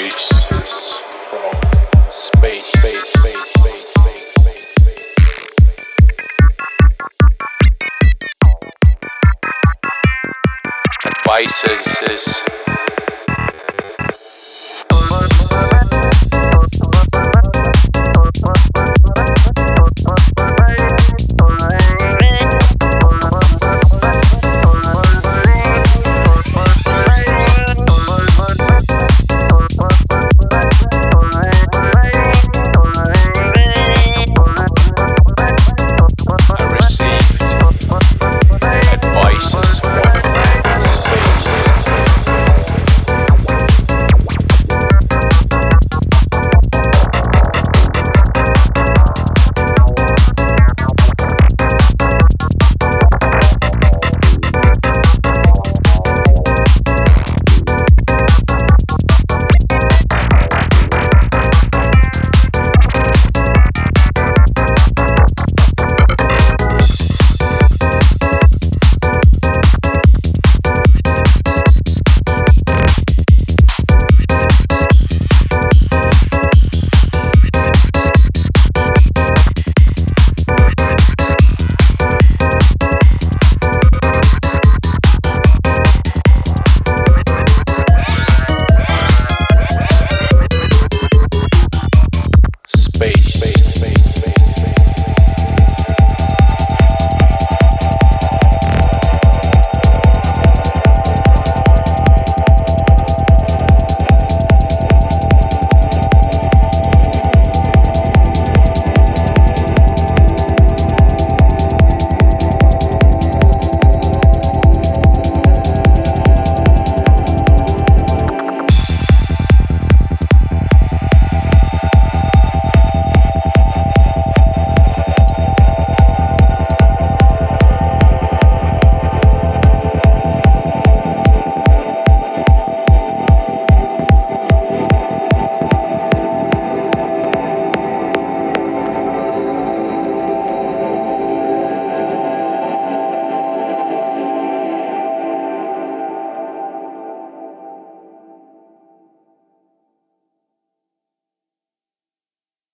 voices received space, space, space, space, space, space, space, space, space. Advices is